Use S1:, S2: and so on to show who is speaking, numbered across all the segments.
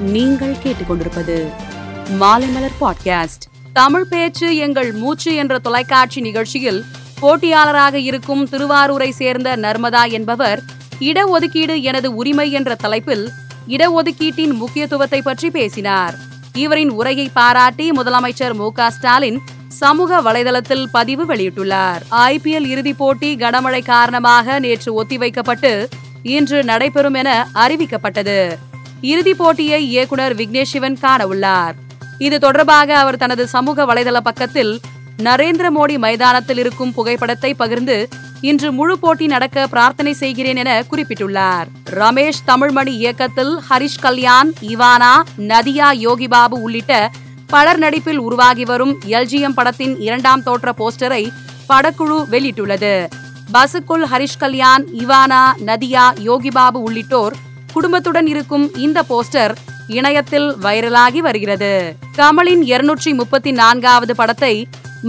S1: நீங்கள் கேட்டுக்கொண்டிருப்பது மாலைமலர் பாட்காஸ்ட். தமிழ் பேச்சு எங்கள் மூச்சு என்ற தொலைக்காட்சி நிகழ்ச்சியில் போட்டியாளராக இருக்கும் திருவாரூரை சேர்ந்த நர்மதா என்பவர் இடஒதுக்கீடு எனது உரிமை என்ற தலைப்பில் இடஒதுக்கீட்டின் முக்கியத்துவத்தை பற்றி பேசினார். இவரின் உரையை பாராட்டி முதலமைச்சர் மு ஸ்டாலின் சமூக வலைதளத்தில் பதிவு வெளியிட்டுள்ளார். ஐபிஎல் இறுதிப் போட்டி கனமழை காரணமாக நேற்று ஒத்திவைக்கப்பட்டு இன்று நடைபெறும் என அறிவிக்கப்பட்டது. இறுதிப் போட்டியை இயக்குனர் விக்னேஷ் சிவன் காண உள்ளார் இது தொடர்பாக அவர் தனது சமூக வலைதள பக்கத்தில் நரேந்திர மோடி மைதானத்தில் இருக்கும் புகைப்படத்தை பகிர்ந்து இன்று முழு போட்டி நடக்க பிரார்த்தனை செய்கிறேன் என குறிப்பிட்டுள்ளார். ரமேஷ் தமிழ்மணி இயக்கத்தில் ஹரிஷ் கல்யாண் இவானா நதியா யோகிபாபு உள்ளிட்ட பலர் நடிப்பில் உருவாகி வரும் எல்ஜிஎம் படத்தின் இரண்டாம் தோற்ற போஸ்டரை படக்குழு வெளியிட்டுள்ளது. பசுக்குள் ஹரிஷ் கல்யாண் இவானா நதியா யோகிபாபு உள்ளிட்டோர் குடும்பத்துடன் இருக்கும் இந்த போஸ்டர் இணையத்தில் வைரலாகி வருகிறது. கமலின் இருநூற்றி முப்பத்தி நான்காவது படத்தை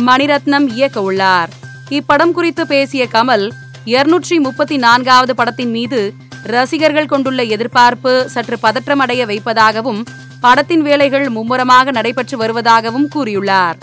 S1: மணிரத்னம் இயக்க உள்ளார். இப்படம் குறித்து பேசிய கமல் இருநூற்றி முப்பத்தி நான்காவது படத்தின் மீது ரசிகர்கள் கொண்டுள்ள எதிர்பார்ப்பு சற்று பதற்றமடைய வைப்பதாகவும் படத்தின் வேலைகள் மும்முரமாக நடைபெற்று வருவதாகவும் கூறியுள்ளார்.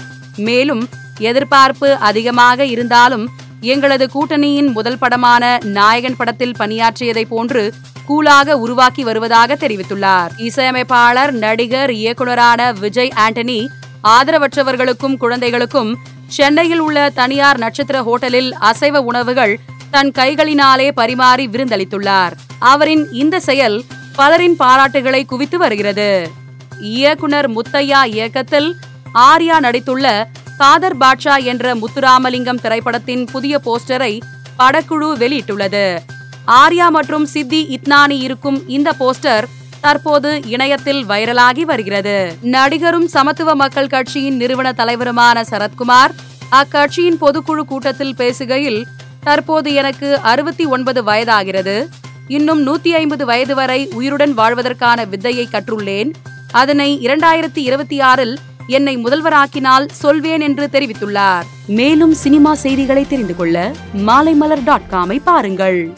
S1: மேலும் எதிர்பார்ப்பு அதிகமாக இருந்தாலும் எங்களது கூட்டணியின் முதல் படமான நாயகன் படத்தில் பணியாற்றியதை போன்று கூலாக உருவாக்கி வருவதாக தெரிவித்துள்ளார். இசையமைப்பாளர் நடிகர் இயக்குனரான விஜய் ஆண்டனி ஆதரவற்றவர்களுக்கும் குழந்தைகளுக்கும் சென்னையில் உள்ள தனியார் நட்சத்திர ஹோட்டலில் அசைவ உணவுகள் தன் கைகளினாலே பரிமாறி விருந்தளித்துள்ளார். அவரின் இந்த செயல் பலரின் பாராட்டுகளை குவித்து வருகிறது. இயக்குனர் முத்தையா இயக்கத்தில் ஆர்யா நடித்துள்ள காதர் பாட்ஷா என்ற முத்துராமலிங்கம் திரைப்படத்தின் புதிய போஸ்டரை படக்குழு வெளியிட்டுள்ளது. ஆர்யா மற்றும் சித்தி இத்னானி இருக்கும் இந்த போஸ்டர் தற்போது இணையத்தில் வைரலாகி வருகிறது. நடிகரும் சமத்துவ மக்கள் கட்சியின் நிறுவன தலைவருமான சரத்குமார் அக்கட்சியின் பொதுக்குழு கூட்டத்தில் பேசுகையில் தற்போது எனக்கு அறுபத்தி ஒன்பது வயதாகிறது. இன்னும் நூத்தி ஐம்பது வயது வரை உயிருடன் வாழ்வதற்கான வித்தையை கற்றுள்ளேன். அதனை இரண்டாயிரத்தி இருபத்தி ஆறில் என்னை முதல்வராக்கினால் சொல்வேன் என்று தெரிவித்துள்ளார். மேலும் சினிமா செய்திகளை தெரிந்து கொள்ள மாலைமலர் டாட் காமை பாருங்கள்.